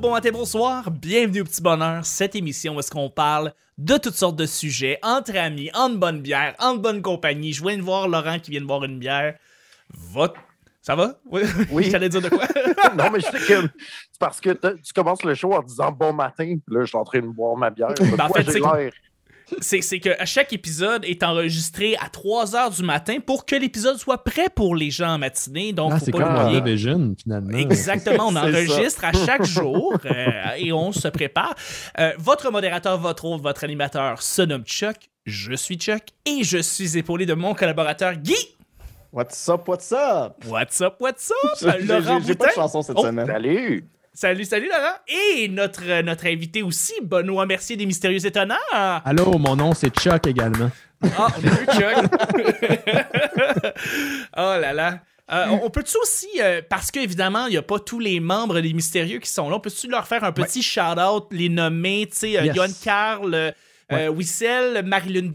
bon matin, bonsoir, bienvenue au Petit Bonheur, cette émission où est-ce qu'on parle de toutes sortes de sujets, entre amis, en bonne bière, en bonne compagnie. Je viens de voir Laurent qui vient de boire une bière. Ça va? Oui. Oui. J'allais dire de quoi? non, mais je sais que c'est parce que tu commences le show en disant bon matin, puis là, je suis en train de boire ma bière. Ben, en fait, c'est-? C'est que à chaque épisode est enregistré à 3 heures du matin pour que l'épisode soit prêt pour les gens en matinée. Donc, Ah, faut c'est pas comme. WandaVision, finalement. Exactement, on enregistre à chaque jour euh, et on se prépare. Euh, votre modérateur, votre hôte, votre animateur se nomme Chuck. Je suis Chuck et je suis épaulé de mon collaborateur Guy. What's up, what's up? What's up, what's up? Laurent J'ai j'ai pas de chanson cette Oh. semaine. Salut! Salut, salut Laurent. Et notre, euh, notre invité aussi, Benoît Mercier des Mystérieux Étonnants. Ah, Allô, mon nom c'est Chuck également. on a vu Chuck. oh là là. Euh, on on peut-tu aussi, euh, parce qu'évidemment, il n'y a pas tous les membres des Mystérieux qui sont là, on peut-tu leur faire un petit shout-out, les nommer, tu sais, euh, Yes. Carl, Ouais. Wissel, Marilyn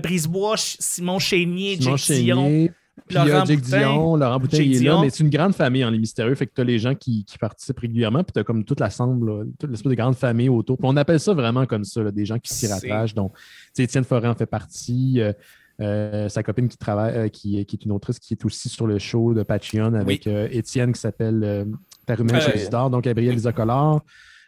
Brisebois, Simon Chénier, Simon Jake Dion. Puis Laurent Jake Boutin. Dion, Laurent Boutin Jake il est Dion. là, mais c'est une grande famille en les mystérieux, fait que tu as les gens qui, qui participent régulièrement, puis tu as comme toute l'assemble, là, toute l'espèce de grande famille autour. Puis on appelle ça vraiment comme ça, là, des gens qui s'y rattachent. Donc, Étienne Forêt en fait partie. euh, euh, sa copine qui travaille, euh, qui, qui est une autrice qui est aussi sur le show de Patreon avec Étienne qui s'appelle Euh, chez Isidore, donc Gabriel Isocolor.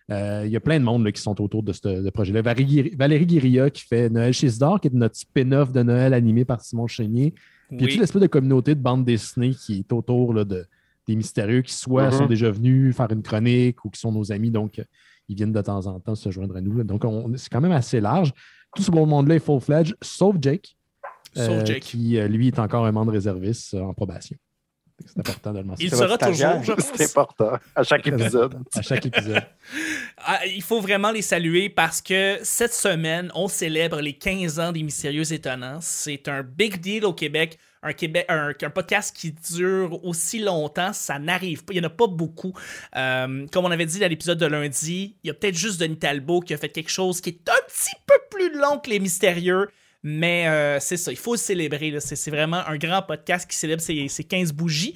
Il y a plein de monde là, qui sont autour de ce projet-là. Valérie, Valérie Guérilla qui fait Noël chez Isidore, qui est notre spin-off de Noël animé par Simon Chénier. Puis il y a Oui. l'espèce de communauté de bande dessinée qui est autour là, de, des mystérieux qui soit Mhm. sont déjà venus faire une chronique ou qui sont nos amis, donc ils viennent de temps en temps se joindre à nous. Donc on- c'est quand même assez large. Tout ce monde-là est full-fledged, sauf Jake, Sauf euh, Jake. qui euh, lui est encore un membre réserviste euh, en probation. C'est important de le mentionner Il sera toujours, je pense. C'est important à chaque épisode. à chaque épisode. Ah, il faut vraiment les saluer parce que cette semaine, on célèbre les 15 ans des Mystérieux Étonnants. C'est un big deal au Québec. Un, Québec, un, un podcast qui dure aussi longtemps, ça n'arrive pas. Il n'y en a pas beaucoup. Euh, comme on avait dit dans l'épisode de lundi, il y a peut-être juste Denis Talbot qui a fait quelque chose qui est un petit peu plus long que les Mystérieux. Mais euh, c'est ça, il faut le célébrer. C'est vraiment un grand podcast qui célèbre ses, ses 15 bougies.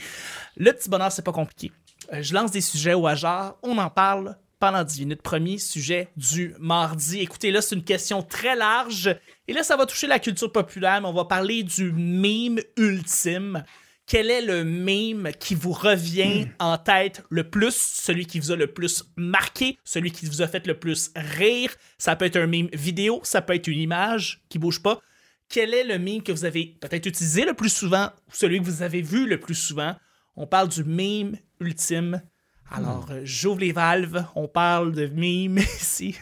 Le petit bonheur, c'est pas compliqué. Euh, je lance des sujets au hasard, on en parle pendant 10 minutes. Premier sujet du mardi. Écoutez, là, c'est une question très large. Et là, ça va toucher la culture populaire, mais on va parler du meme ultime. Quel est le meme qui vous revient en tête le plus, celui qui vous a le plus marqué, celui qui vous a fait le plus rire? Ça peut être un meme vidéo, ça peut être une image qui bouge pas. Quel est le meme que vous avez peut-être utilisé le plus souvent ou celui que vous avez vu le plus souvent? On parle du meme ultime. Alors, euh, j'ouvre les valves, on parle de meme ici.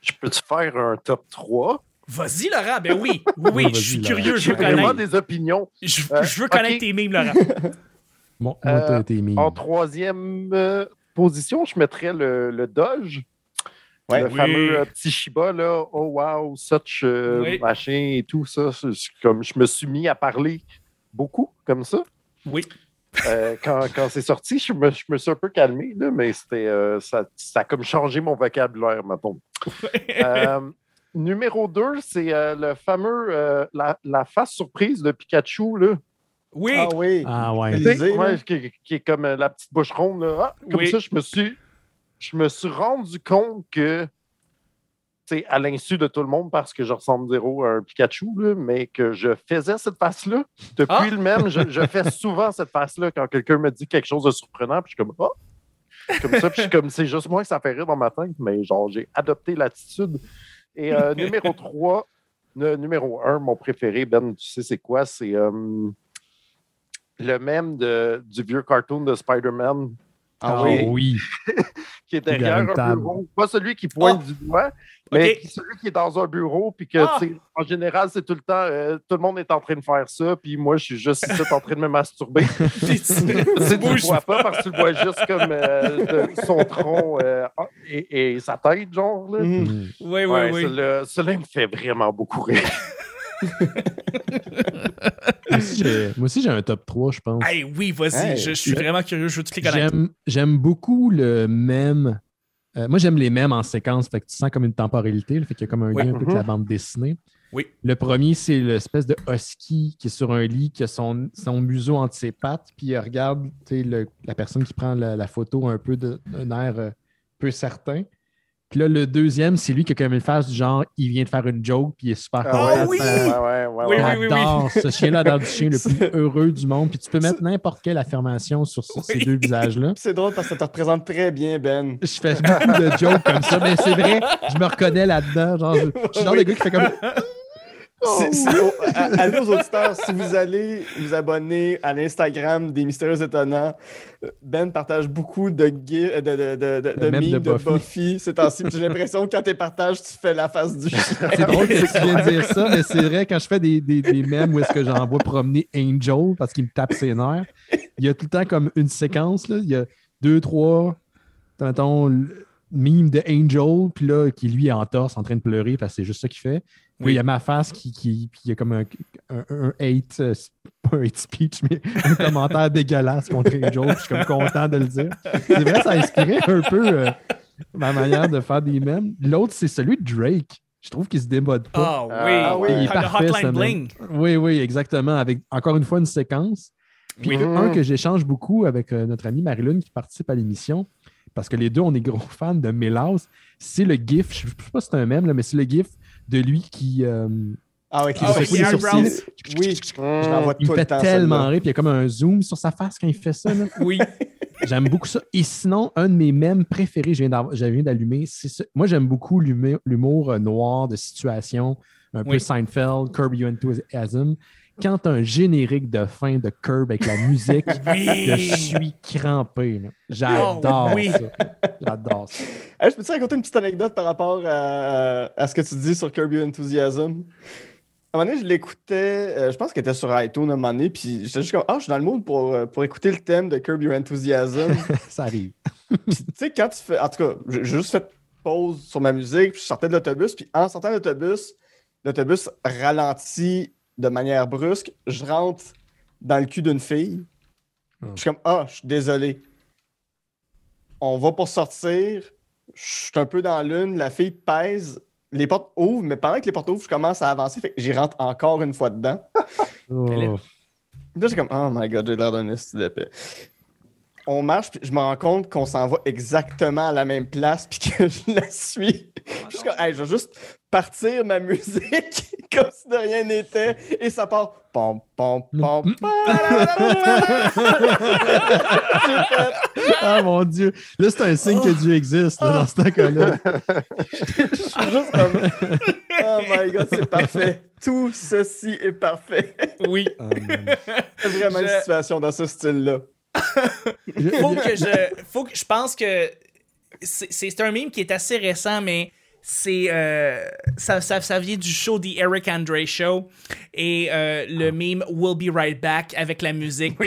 Je peux-tu faire un top 3? Vas-y, Laurent. Ben oui, oui, oui, je suis Laurent. curieux, je J'ai veux vraiment connaître. des opinions. Je, Euh, je veux connaître tes mimes, Laurent. Bon, moi, Euh, mis. En troisième euh, position, je mettrais le, le Doge. Ouais. le Oui. fameux petit Shiba, là, oh wow, such euh, Oui. machin et tout ça. Comme je me suis mis à parler beaucoup comme ça. Oui. Euh, quand quand c'est sorti, je me, je me suis un peu calmé, là, mais c'était euh, ça, ça a comme changé mon vocabulaire, mettons. Euh, numéro 2, c'est euh, le fameux euh, la, la face surprise de Pikachu, là. Oui, Ah oui. Ah ouais. Élysée, Tu sais, là. ouais, qui, qui est comme euh, la petite bouche ronde. Là. Ah, comme Oui. ça, je me suis je me suis rendu compte que c'est à l'insu de tout le monde parce que je ressemble zéro à un Pikachu, là, mais que je faisais cette face-là. Depuis Ah! le même, je, je fais souvent cette face-là quand quelqu'un me dit quelque chose de surprenant, puis je suis comme Ah! Comme ça, puis je suis comme c'est juste moi que ça fait rire dans ma tête, mais genre j'ai adopté l'attitude. Et euh, numéro 3, numéro 1, mon préféré, Ben, tu sais c'est quoi? C'est euh, le même du vieux cartoon de Spider-Man Ah Ah oui. oui. qui est derrière un table. bureau. Pas celui qui pointe Ah! du doigt, mais celui qui est dans un bureau, puis que, Ah! en général, c'est tout le temps, euh, tout le monde est en train de faire ça, puis moi, je suis juste ici en train de me masturber. Tu- tu le vois pas parce que tu le vois juste comme euh, de- son tronc euh, et, et sa tête, genre. Là. Mhm. Mm. Oui, oui, Ouais, oui. celui-là- Celui-là il me fait vraiment beaucoup rire. Moi aussi, j'ai- un top 3, je pense. Hey, oui, vas-y, Hey. je, je suis vraiment curieux, je veux toutes les connaître. J'aime, beaucoup le même. euh, moi, j'aime les mêmes en séquence. Fait que tu sens comme une temporalité. Là, fait qu'il y a comme un Oui. lien un peu avec Mhm. la bande dessinée. Oui. Le premier, c'est l'espèce de husky qui est sur un lit, qui a son, son museau entre ses pattes, puis il regarde tu sais, le- la personne qui prend la, la photo un peu d'un air euh, peu certain. Puis là, le deuxième, c'est lui qui a comme une phase du genre, il vient de faire une joke, puis il est super Ah content. oui! Ouais, ouais, ouais. Oui, oui, oui, oui. J'adore ce chien-là dans du chien le plus heureux du monde. Puis tu peux mettre n'importe quelle affirmation sur ce- ces Oui. deux visages-là. C'est drôle parce que ça te représente très bien, Ben. Je fais beaucoup de jokes comme ça, mais c'est vrai, je me reconnais là-dedans. Genre, je, je suis le genre de gars qui fait comme. C'est- c'est au- à- Allez aux auditeurs, si vous allez vous abonner à l'Instagram des Mystérieux Étonnants, Ben partage beaucoup de, de, de, de, de, memes de de Buffy. Buffy ces temps-ci. J'ai l'impression que quand tu partages, tu fais la face du chien. C'est drôle que tu viens de dire ça, mais c'est vrai, quand je fais des, des, des mèmes où est-ce que j'envoie promener Angel parce qu'il me tape ses nerfs, il y a tout le temps comme une séquence, là, il y a deux, trois, mettons, le meme de Angel, puis là, qui lui est en torse en train de pleurer parce que c'est juste ça qu'il fait. Puis Oui. il y a ma face qui, qui puis il y a comme un, un, un hate, euh, pas un hate speech, mais un commentaire dégueulasse contre Angel. puis Je suis comme content de le dire. C'est vrai, ça a inspiré un peu euh, ma manière de faire des mèmes. L'autre, c'est celui de Drake. Je trouve qu'il se démode pas. Ah oui, Ah oui, il est parfait, Hotline ce Bling. Oui, oui, exactement. Avec encore une fois une séquence. Puis Oui. un que j'échange beaucoup avec euh, notre amie Marilyn qui participe à l'émission, parce que les deux, on est gros fans de Mélas. C'est le GIF, je ne sais pas si c'est un mème, là, mais c'est le GIF de lui qui, euh, Ah ouais, qui Ah oui, secoue les eyebrows. sourcils. Oui, je Il tout me le fait temps. tellement rire, puis il y a comme un zoom sur sa face quand il fait ça. là. Oui. J'aime beaucoup ça. Et sinon, un de mes mèmes préférés, je viens d'allumer, c'est ça. Moi, j'aime beaucoup l'humour euh, noir de situation, un peu. Seinfeld, Curb Your Enthusiasm. Quand t'as un générique de fin de Curb avec la musique, Oui. je suis crampé. J'adore Oh, oui. ça. J'adore ça. Hey, je peux te raconter une petite anecdote par rapport à, à ce que tu dis sur Curb Your Enthusiasm? À un moment donné, je l'écoutais, euh, je pense qu'elle était sur iTunes à un moment donné, puis j'étais juste comme, ah, je suis dans le mood pour, euh, pour écouter le thème de Curb Your Enthusiasm. Ça arrive. Tu sais, quand tu fais. En tout cas, j'ai j'ai juste fait pause sur ma musique, puis je sortais de l'autobus, puis en sortant de l'autobus, l'autobus ralentit de manière brusque. Je rentre dans le cul d'une fille. Ah. Je suis comme, ah, je suis désolé. On va pour sortir. Je suis un peu dans l'une. La fille pèse. Les portes ouvrent, mais pendant que les portes ouvrent, je commence à avancer. Fait que j'y rentre encore une fois dedans. Oh. Là, j'ai comme, oh my god, j'ai l'air d'un esti. On marche, puis je me rends compte qu'on s'en va exactement à la même place, puis que je la suis. Je suis comme, hey, je vais juste partir ma musique comme si de rien n'était, et ça part. Pom, pom, pom, fait, Ah mon Dieu. Là, c'est un signe que Dieu existe là, dans ce je suis juste comme, oh my god, c'est parfait. Tout ceci est parfait. Oui. C'est vraiment une Je- situation dans ce style-là. Je- faut que je faut que je pense que c'est c'est un meme qui est assez récent mais c'est euh, ça, ça, ça vient du show The Eric Andre Show et euh, le meme We'll Be Right Back avec la musique.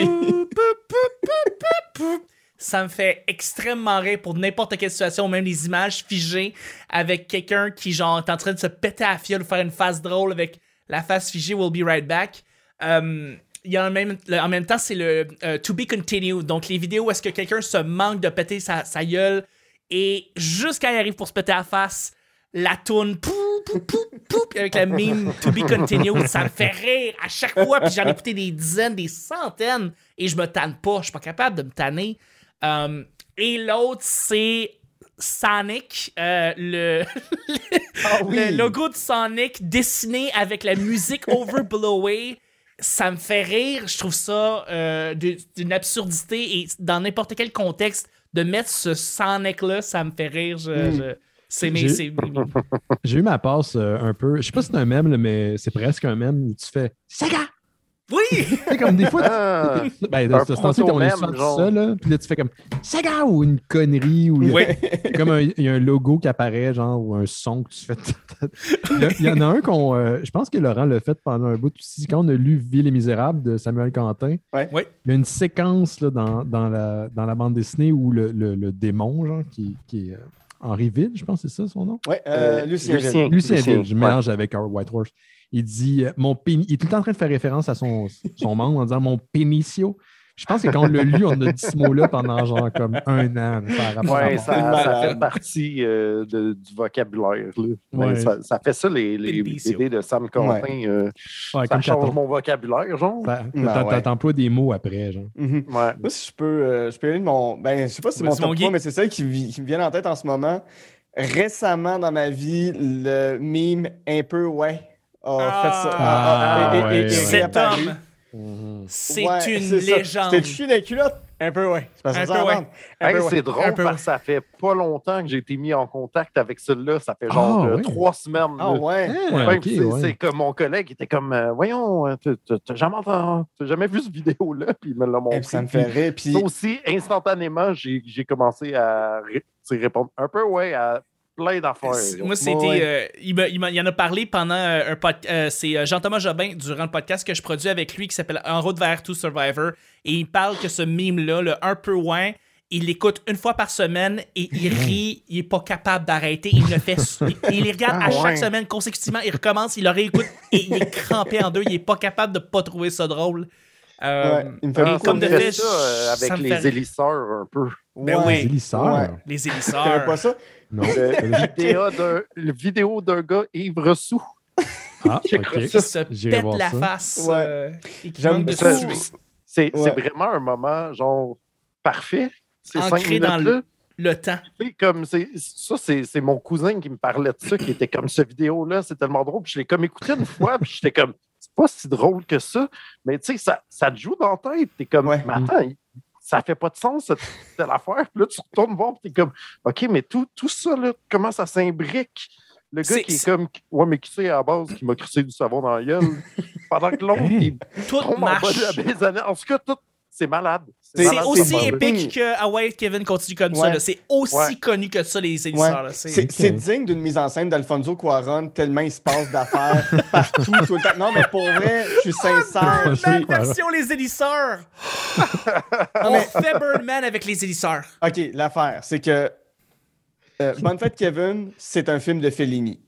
Ça me fait extrêmement rire pour n'importe quelle situation même les images figées avec quelqu'un qui genre est en train de se péter à la fiole ou faire une face drôle avec la face figée We'll Be Right Back. Euh, il y a en même, en même temps, c'est le euh, To Be Continued. Donc, les vidéos où est-ce que quelqu'un se manque de péter sa, sa gueule et quand il arrive pour se péter la face, la tourne pou, pou, pou, pou, puis avec le meme To Be Continued, ça me fait rire à chaque fois. Puis j'en ai écouté des dizaines, des centaines et je me tanne pas. Je suis pas capable de me tanner. Um, et l'autre, c'est Sonic, euh, le, Ah le logo de Sonic dessiné avec la musique overblowée, ça me fait rire. Je trouve ça euh, d'une absurdité et dans n'importe quel contexte, de mettre ce Sonic-là, ça me fait rire. Je, Mm. je- c'est mes. J'ai- eu ma passe euh, un peu. Je sais pas si c'est un mème, mais c'est presque un mème où tu fais Saga! Oui! Tu comme des fois, Ah, ben, Un c'est ce temps-ci, on est genre. ça, là. Puis là, tu fais comme Saga ou une connerie ou Oui. comme il y a un logo qui apparaît, genre, ou un son que tu fais. il, y a- il y en a un qu'on. euh, je pense que Laurent l'a fait pendant un bout aussi. Quand on a lu Ville et Misérable de Samuel Quentin, Ouais. Il y a une séquence là, dans, dans, la, dans la bande dessinée où le, le- le démon, genre, qui, qui est euh, Henri Ville, je pense que c'est ça son nom? Ouais, euh, Euh, Lucien. Lucien. Ville. Lucien Lucien, Ville, je ouais. mélange avec Our White Horse. Il dit euh, mon pénis. Il est tout le temps en train de faire référence à son, son membre en disant mon pénitio. Je pense que quand on l'a lu, on a dit ce mot-là pendant genre comme un an. Ça mort. ça, ça fait partie euh, de- du vocabulaire. là. Mais Ouais. Ça, ça fait ça, les, les. BD de Sam Quentin. euh, Ouais, ça comme change mon vocabulaire, genre. Ben. T'emploies des mots après, genre. Mhm. Ouais. Moi, si je peux, euh, je peux aller de mon. Ben, je sais pas si c'est mon top Guy. 3, mais c'est celle qui, me vient en tête en ce moment. Récemment dans ma vie, le meme un peu ouais a Ah. fait ça. Ah, a- a- est- ouais, est- Mhm. c'est Ouais, une légende. C'était cul des culottes? Un peu ouais. C'est parce que Un ça peu ouais. vente. Un Hey, peu ouais. c'est Un drôle peu, parce que ça fait pas longtemps que j'ai été mis en contact avec celui-là. Ça fait genre Ah, euh, oui. trois semaines. Ah ouais. C'est comme mon collègue était comme euh, Voyons, euh, t'as- jamais, entendu- t'as jamais vu cette vidéo-là? Puis il me l'a Et montré. puis ça me fait rire. Puis aussi, instantanément, j'ai commencé à tu répondre un peu, ouais, à plein d'affaires. Moi, c'était. ouais. euh, il, il, il en a parlé pendant euh, un podcast. c'est euh, Jean-Thomas Jobin, durant le podcast que je produis avec lui, qui s'appelle En route vers tout Survivor. Et il parle que ce meme-là, le un peu ouin, il l'écoute une fois par semaine et il rit. Il est pas capable d'arrêter. Il le fait. il, il les regarde Ah, à chaque semaine consécutivement. Il recommence, il le réécoute et il est crampé en deux. Il est pas capable de pas trouver ça drôle. Euh, Ouais, il me fait beaucoup comme de fait fait, ça euh, ça avec les fait- élisseurs un peu. Ben Ouais. oui. Les lisseurs. Ouais. les élisseurs. pas ça? Non. Le, vidéo d'un- le vidéo d'un gars ivre sous. Ah, J'ai ok. cru Qui se pète voir la ça. face. Ouais. euh, et qui J'aime manque de ça. C'est c'est Ouais. vraiment un moment, genre, parfait. C'est cinq Ancré dans minutes-là. Le temps. Comme c'est ça c'est c'est mon cousin qui me parlait de ça qui était comme ce vidéo là c'est tellement drôle puis je l'ai comme écouté une fois puis j'étais comme c'est pas si drôle que ça mais tu sais ça, ça te joue dans la tête t'es comme Ouais. mais attends ça fait pas de sens cette telle affaire. Puis là tu retournes voir puis t'es comme ok mais tout, tout ça là comment ça s'imbrique? Le gars qui est comme ouais mais qui c'est à la base qui m'a crissé du savon dans la gueule pendant que l'autre il Tout tombe en bas marche. de la en tout cas tout c'est malade C'est- aussi épique que Hawaii Kevin continue comme ça. Ouais. C'est aussi Ouais. connu que ça, les Ouais. éditeurs. C'est- digne d'une mise en scène d'Alfonso Cuaron, tellement il se passe d'affaires partout, tout le temps. Non, mais pour vrai, je suis sincère. je suis- Birdman version les élisseurs! On fait Birdman avec les élisseurs. OK, l'affaire, c'est que euh, Bonne fête, Kevin, c'est un film de Fellini.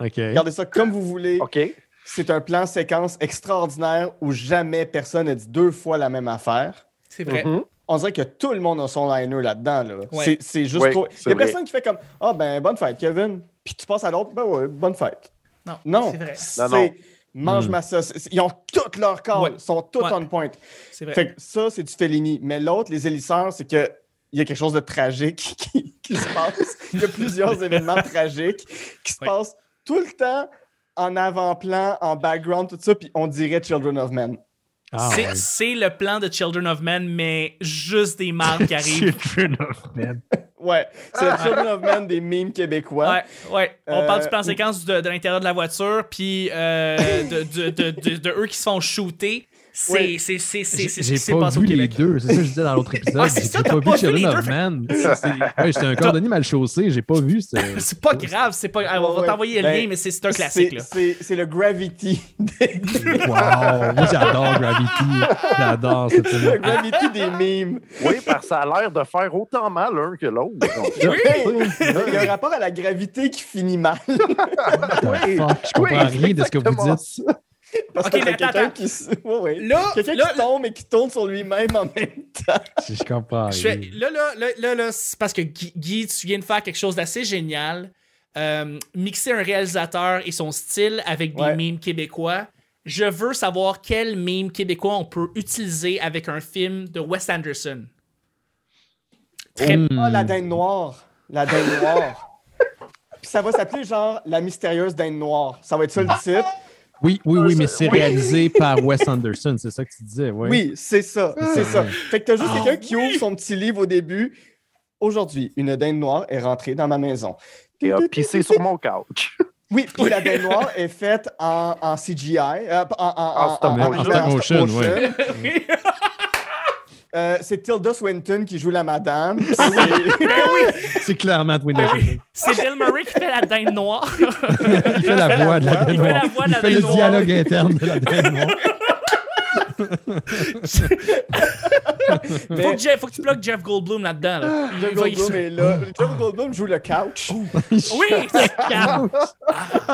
Ok. Regardez ça comme vous voulez. ok C'est un plan séquence extraordinaire où jamais personne n'a dit deux fois la même affaire. C'est vrai. Mhm. On dirait que tout le monde a son liner là-dedans. Là. Ouais. C'est- C'est juste Ouais, trop. Il n'y a vrai. personne qui fait comme Ah, ben, bonne fête, Kevin. Puis tu passes à l'autre, ben ouais, bonne fête. Non, Non, c'est vrai. mange Hmm. ma sauce. Ils ont toutes leurs calls, Ouais. ils sont tous Ouais. on point. C'est vrai. Fait que ça, c'est du Fellini. Mais l'autre, les élisseurs, c'est que il y a quelque chose de tragique qui, qui se passe. Il y a plusieurs événements tragiques qui se passent tout le temps en avant-plan, en background, tout ça, puis on dirait Children of Men. Ah, c'est ouais. c'est le plan de Children of Men, mais juste des marques qui arrivent. Children of Men. Ouais, c'est le Children of Men des mimes québécois. Ouais, ouais. On Euh, parle du plan séquence de, de l'intérieur de la voiture, puis euh, de, de, de, de- de eux qui se font shooter. C'est c'est- c'est- c'est- pas passé au vu les Québec. deux, c'est ça que je disais dans l'autre épisode. Ah, c'est j'ai ça, j'ai t'as pas pas vu Children of Man. Ouais, J'étais un cordonnier mal chaussé, j'ai pas vu. c'est- C'est pas grave, c'est pas grave. On va Ouais, t'envoyer le ben, lien, mais c'est c'est un classique. C'est- Là. C'est c'est le Gravity. des- Wow! Moi, j'adore Gravity. J'adore cette le. Gravity des mimes. Oui, parce que ça a l'air de faire autant mal l'un que l'autre. Donc, Il y a un rapport à la gravité qui finit mal. Je comprends rien de ce que vous dites. Parce Ok, que quelqu'un attends. qui, ouais, Quelqu'un là, qui tombe et qui tourne sur lui-même en même temps. Je, je comprends Je fais- là, là, là, là, là, c'est parce que Guy, Guy, tu viens de faire quelque chose d'assez génial. Euh, mixer un réalisateur et son style avec des Ouais. mimes québécois. Je veux savoir quel mime québécois on peut utiliser avec un film de Wes Anderson. Très- Hmm. Ah, la dinde noire. La dinde noire. Puis ça va s'appeler genre La mystérieuse dinde noire. Ça va être ça le titre. Oui, oui, oui, mais c'est réalisé par Wes Anderson, c'est ça que tu disais, ouais. Oui, c'est ça. C'est ça. Ouais. Fait que t'as juste Ah, quelqu'un qui ouvre son petit livre au début. Aujourd'hui, une dinde noire est rentrée dans ma maison. Et a pissé sur mon couch. Oui, puis la dinde noire est faite en, en CGI, euh, en, en, en, En stop motion. En stop motion, ouais. Euh, c'est Tilda Swinton qui joue la madame. C'est- C'est clairement Anderson. oui, c'est Bill Murray qui fait la dinde noire. Il fait la voix de la Il dinde fait la noire. voix de Il la fait le noire. dialogue interne de la dinde noire. Mais- faut, que Jeff- faut que tu bloques Jeff Goldblum là-dedans. Là. Il Jeff Goldblum est là. Jeff Goldblum joue le couch. Oui, c'est calme.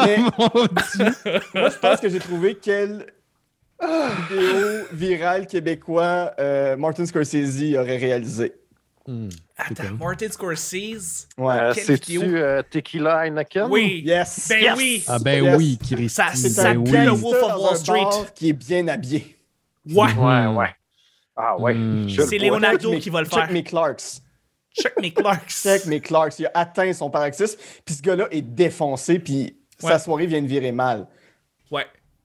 Mais Mon Dieu. moi, je pense que j'ai trouvé quel vidéo virale québécois euh, Martin Scorsese aurait réalisé. Hmm. Attends, Martin Scorsese? Ouais. C'est-tu euh, Tequila Heineken? Oui. Yes. Ben Yes. oui. Ah ben Yes. oui, Christy. Ça- ça ben oui. le Wolf of Wall un Street. qui est bien habillé. Ouais. Ouais, ouais. Ah ouais. Hmm. C'est. Leonardo Check qui me- va le Check faire. me Clarks. Chuck McClark. Check me Clarks. Il a atteint son paroxysme. Puis ce gars-là est défoncé. Puis Ouais. sa soirée vient de virer mal.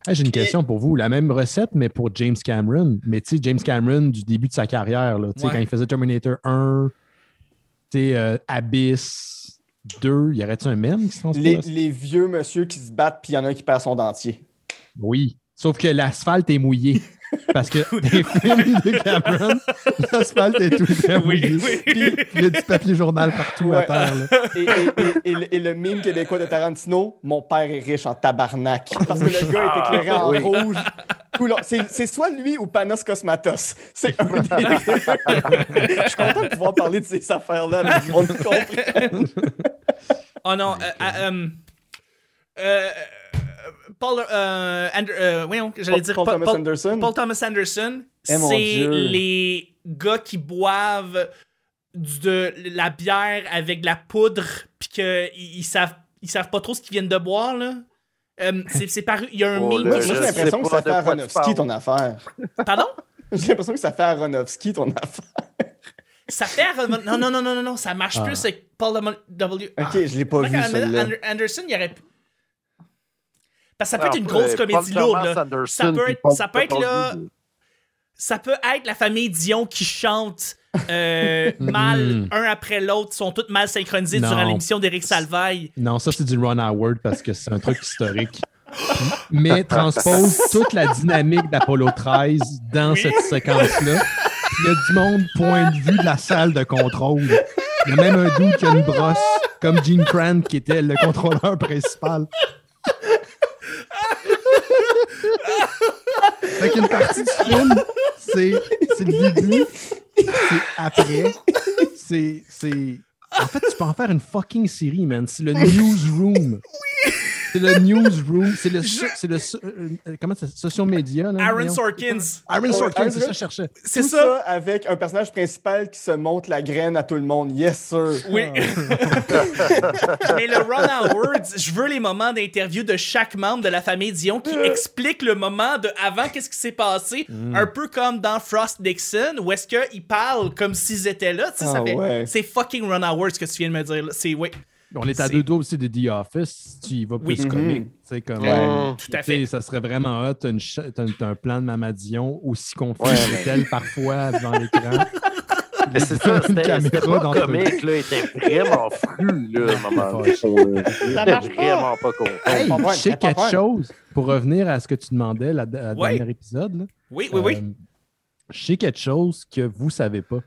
Ah, J'ai une question pour vous. La même recette, mais pour James Cameron. Mais tu sais, James Cameron du début de sa carrière, là, Ouais. quand il faisait Terminator 1, tu sais, euh, Abyss 2, y aurait-tu un même qui se? Les, les vieux monsieur qui se battent, puis il y en a un qui perd son dentier. Oui. Sauf que l'asphalte est mouillé. Parce que les films de Cameron, l'asphalte est tout. Oui, oui. Puis il y a du papier journal partout à terre. là. Et, et- et- et le- et le mime québécois de Tarantino, mon père est riche en tabarnak. Parce que le gars est éclairé en oui. rouge. C'est c'est soit lui ou Panos Cosmatos. C'est un des deux. Je suis content de pouvoir parler de ces affaires-là, mais monde comprend. Oh non, euh, euh, euh, euh, Paul, euh, And- euh, voyons, j'allais Paul- dire Paul Paul, Thomas Paul- Anderson. Paul Thomas Anderson, Eh, c'est les gars qui boivent de la bière avec de la poudre, puis qu'ils ils savent, ils savent pas trop ce qu'ils viennent de boire, là. Euh, c'est c'est paru, il y a un Oh, meme. j'ai l'impression que ça fait Aronofsky ton affaire. Pardon? J'ai l'impression que ça fait Aronofsky ton affaire. Ça fait... Non, non, non, non, non, non, ça marche Ah. plus avec Paul W. Ok, je l'ai pas Moi, vu Anderson, il y aurait pu- Parce que ça peut être une grosse comédie lourde. Là. Ça peut être- ça peut être, là, Ça peut être la famille Dion qui chante euh, mal Mm. un après l'autre, sont toutes mal synchronisées Non. durant l'émission d'Éric Salvaille. Non, ça, c'est du Ron Howard parce que c'est un truc historique. Mais transpose toute la dynamique d'Apollo 13 dans Oui. cette séquence-là. Il y a du monde point de vue de la salle de contrôle. Il y a même un dude qui a une brosse, comme Gene Cran, qui était le contrôleur principal. Fait qu'une partie du film, c'est c'est le début, c'est après, c'est... c'est- En fait, tu peux en faire une fucking série, man. C'est le newsroom. C'est le newsroom. C'est le, c'est le euh, euh, comment ça, social media. Là, Aaron voyons. Sorkins. Aaron Sorkin, Aaron c'est ça que je cherchais. C'est ça. ça avec un personnage principal qui se montre la graine à tout le monde. Yes, sir. Oui. Mais le Ron Howard, je veux les moments d'interview de chaque membre de la famille Dion qui explique le moment de avant qu'est-ce qui s'est passé, un peu comme dans Frost Nixon, où est-ce qu'ils parlent comme s'ils étaient là. Tu sais, ça Ah fait- ouais. C'est fucking Ron Howard ce que tu viens de me dire. C'est oui, On est à deux doigts aussi de The Office. Tu y vas plus Oui. comique. C'est comme. Ouais. euh, tout à tu sais, fait. Ça serait vraiment hot. T'as- t'as un plan de Mamadion aussi confus Ouais, tel parfois devant l'écran. Mais c'est ça, c'était pas dans le comique, là. Il était vraiment fru, là, à un moment donné. Ça Il marche vraiment pas content. Hey, pas je sais quelque chose pour revenir à ce que tu demandais la, la Ouais. dernier épisode. là. Oui, oui, oui. Euh, je sais quelque chose que vous savez pas.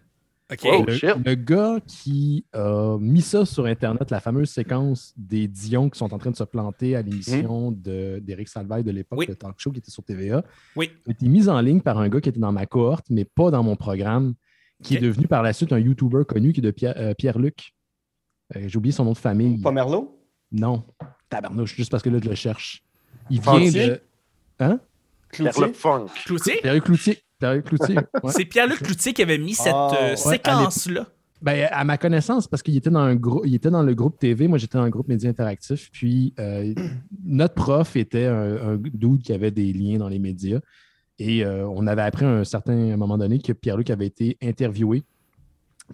Oh, le, gars qui a mis ça sur Internet, la fameuse séquence des Dion qui sont en train de se planter à l'émission de- d'Éric Salvaille de l'époque, Oui. le talk show qui était sur TVA, Oui. a été mise en ligne par un gars qui était dans ma cohorte, mais pas dans mon programme, qui est devenu par la suite un YouTuber connu qui est de Pierre- euh, Pierre-Luc. Euh, J'ai oublié son nom de famille. Pomerlo? Non. Tabarnouche, juste parce que là, je le cherche. Il vient Fantier? de. Hein? Cloutier? Cloutier? Cloutier. Pierre-Luc Cloutier. ouais. C'est Pierre-Luc Cloutier qui avait mis cette Ah, euh, ouais, séquence-là. Ben, à ma connaissance, parce qu'il était dans un groupe, il était dans le groupe TV, moi j'étais dans le groupe Média Interactif, puis euh, notre prof était un, un dude qui avait des liens dans les médias. Et euh, on avait appris à un certain moment donné que Pierre-Luc avait été interviewé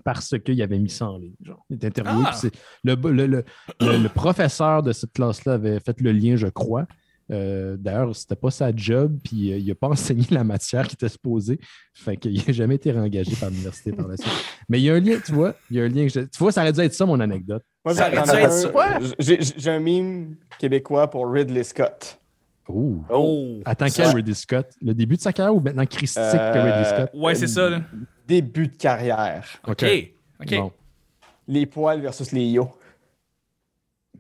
parce qu'il avait mis ça en ligne. Genre. Il était interviewé. Ah! puis c'est- le, le- le- le- le professeur de cette classe-là avait fait le lien, je crois. Euh, D'ailleurs, c'était pas sa job, puis euh, il n'a pas enseigné la matière qui était supposée. Fait qu'il n'a jamais été réengagé par l'université par la suite. Mais il y a un lien, tu vois. Il y a un lien. que je- Tu vois, ça aurait dû être ça, mon anecdote. Moi, Ça j'en aurait dû ai être un- ça. Quoi? J'ai un meme québécois pour Ridley Scott. Oh. Oh. Attends, quel Ridley Scott? Le début de sa carrière ou maintenant christique que Euh, Ridley Scott? Ouais, c'est ça. Là. Début de carrière. OK. OK. Bon. Les poils versus les yo.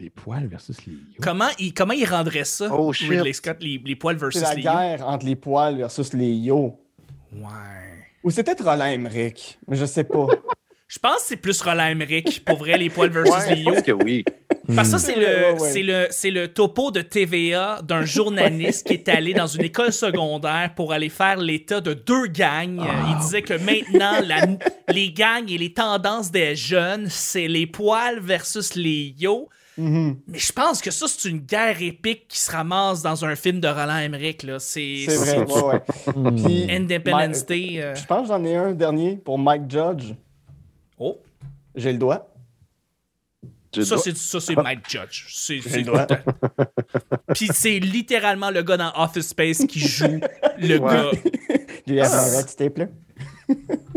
Les poils versus les yo. Comment, il, comment il rendrait ça, Oh, shit. Ridley Scott, les, les poils C'est versus la les guerre entre les poils versus les yo. Ouais. Ou c'est peut-être Roland Emmerich, mais je sais pas. Je pense que c'est plus Roland Emmerich, pour vrai, les poils versus Ouais, les je yo. pense que oui. Parce que ça, c'est Ouais, le, ouais, ouais. c'est le, c'est le topo de TVA d'un journaliste qui est allé dans une école secondaire pour aller faire l'état de deux gangs. Euh, Il disait que maintenant, la- les gangs et les tendances des jeunes, c'est les poils versus les yo. Mhm. Mais je pense que ça, c'est une guerre épique qui se ramasse dans un film de Roland Emmerich. Là. C'est, C'est vrai, ouais, ouais. Hmm. Puis, Independence Day. euh, Je pense que j'en ai un dernier pour Mike Judge. Oh, J'ai le doigt. J'ai ça, c'est, ça, c'est Mike Judge. C'est, c'est le doigt. Puis c'est littéralement le gars dans Office Space qui joue le Ouais. gars. Do you have a red stapler?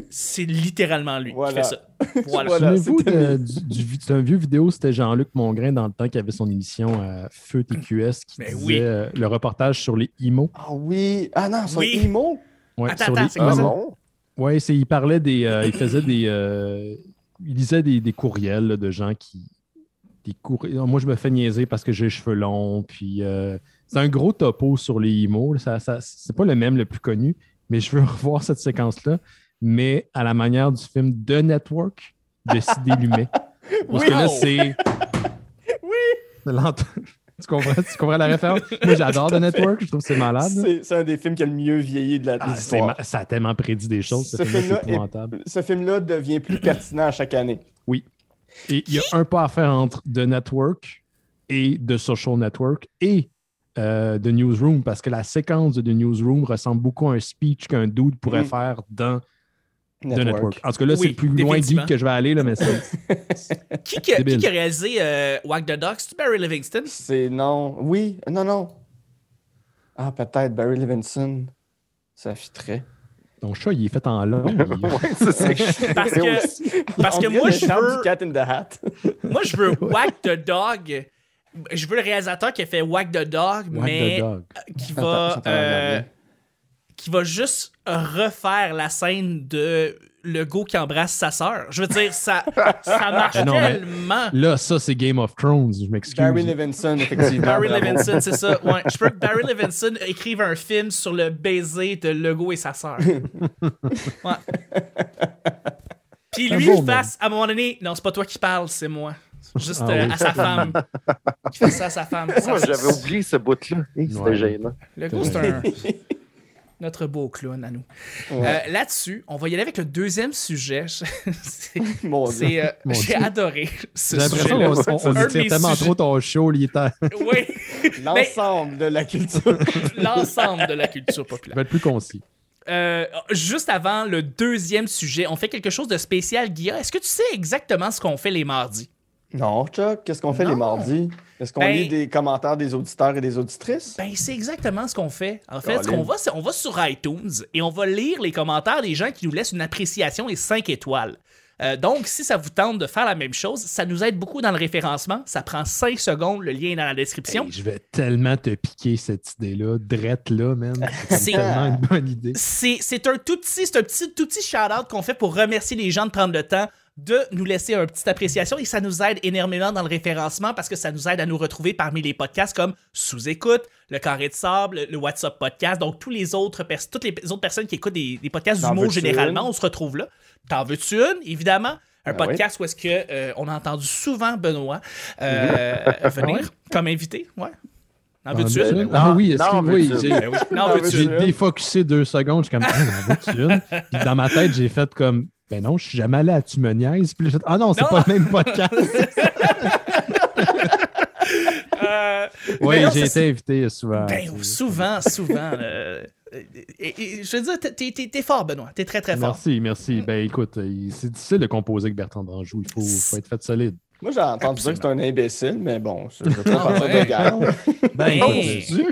C'est littéralement lui Voilà. qui fait ça. Voilà. Voilà. Souvenez-vous c'était de- du, du- c'est un vieux vidéo, c'était Jean-Luc Mongrain dans le temps qui avait son émission à Feu TQS qui Ben disait oui. euh, le reportage sur les IMO. Ah oui. Ah non, sur Oui. Imo? Ouais, Attends, sur attends, les c'est quoi Ah ça? Bon? Ouais, c'est, il parlait des. euh, il faisait des. euh, il lisait des, des courriels là, de gens qui. Des courriels. Moi, je me fais niaiser parce que j'ai les cheveux longs. Puis euh, c'est un gros topo sur les IMO. ça- c'est pas le même le plus connu, mais je veux revoir cette séquence-là. Mais à la manière du film The Network de Lumet. Parce que là, c'est. Oui! Tu comprends, tu comprends la référence? Moi, j'adore The Network. Je trouve que c'est malade. C'est un des films qui a le mieux vieilli de la Ah, ça a tellement prédit des choses. Ce Ce film-là. Ce devient plus pertinent à chaque année. Et il y a un pas à faire entre The Network et The Social Network et euh, The Newsroom, parce que la séquence de The Newsroom ressemble beaucoup à un speech qu'un dude pourrait Mm. faire dans Network. The Network. En tout cas, là, Oui, c'est plus loin geek que je vais aller, là, mais c'est. Qui, qui, a- qui réalisé euh, Whack the Dog? C'est Barry Livingston? C'est non. Oui, non, non. Ah, peut-être Barry Levinson. Ça fitterait. Ton chat, il est fait en long. il- Ouais, c'est ça que je Parce que-. Parce que moi, je veux, du Cat in the Hat. moi, je veux Whack the Dog. Je veux le réalisateur qui a fait Whack the Dog, mais the dog. qui Attends, va, euh. Qui va juste refaire la scène de le go qui embrasse sa sœur. Je veux dire, ça, ça marche Eh non, tellement. Là, ça, c'est Game of Thrones. Je m'excuse. Barry Levinson, effectivement. Barry. Levinson, c'est ça. Ouais, je veux que Barry Levinson écrive un film sur le baiser de Lego et sa sœur. Ouais. Puis lui, il fasse, à un moment donné, non, c'est pas toi qui parles, c'est moi. Juste Ah euh, oui. à sa femme. Qui fait ça à sa femme. Moi, j'avais oublié ce bout-là. Hey, C'était Ouais. gênant. Le gars, c'est un. Notre beau clown à nous. Ouais. Euh, Là-dessus, on va y aller avec le deuxième sujet. Euh, J'ai adoré ce J'ai l'impression qu'on mes tellement sujets- trop ton show. À- Oui, L'ensemble de la culture. l'ensemble de la culture Je populaire. vais être plus concis. Euh, juste avant le deuxième sujet, on fait quelque chose de spécial, Guilla. Est-ce que tu sais exactement ce qu'on fait les mardis? Non, Chuck, qu'est-ce qu'on fait Non. les mardis? Est-ce qu'on Ben- lit des commentaires des auditeurs et des auditrices? Ben, c'est exactement ce qu'on fait. En fait, ce qu'on va, c'est on va sur iTunes et on va lire les commentaires des gens qui nous laissent une appréciation et 5 étoiles. Euh, donc, si ça vous tente de faire la même chose, ça nous aide beaucoup dans le référencement. Ça prend 5 secondes. Le lien est dans la description. Hey, je vais tellement te piquer cette idée-là, drette là, man. C'est- C'est tellement une bonne idée. C'est c'est un tout petit, c'est un petit, tout petit shout-out qu'on fait pour remercier les gens de prendre le temps de nous laisser une petite appréciation et ça nous aide énormément dans le référencement parce que ça nous aide à nous retrouver parmi les podcasts comme Sous-écoute, Le Carré de Sable, le WhatsApp Podcast, donc tous les autres toutes les autres personnes qui écoutent des, des podcasts d'humour généralement, on se retrouve là. T'en veux-tu une, évidemment? Un Ben podcast où est-ce que euh, on a entendu souvent Benoît euh, venir comme invité, ouais. En veux-tu une? ben, Ah oui, est-ce Non, que mais oui, Ben oui. Non, Non, j'ai défocusé deux secondes. Je suis comme, non, veux-tu une? Puis dans ma tête, j'ai fait comme, ben non, je suis jamais allé à Tu me niaises. Puis ah non, c'est pas le même podcast. Euh, oui, j'ai été invité souvent. Ben, souvent, souvent. euh, et- et- je veux dire, t'es- t'es fort, Benoît. T'es très, très fort. Merci, merci. Ben écoute, c'est difficile de composer avec Bertrand Danjou. Il faut, faut être fait solide. Moi, j'ai entendu dire que c'est un imbécile, mais bon, je ne veux Ah pas partir ouais. de garde. Ben, Dieu!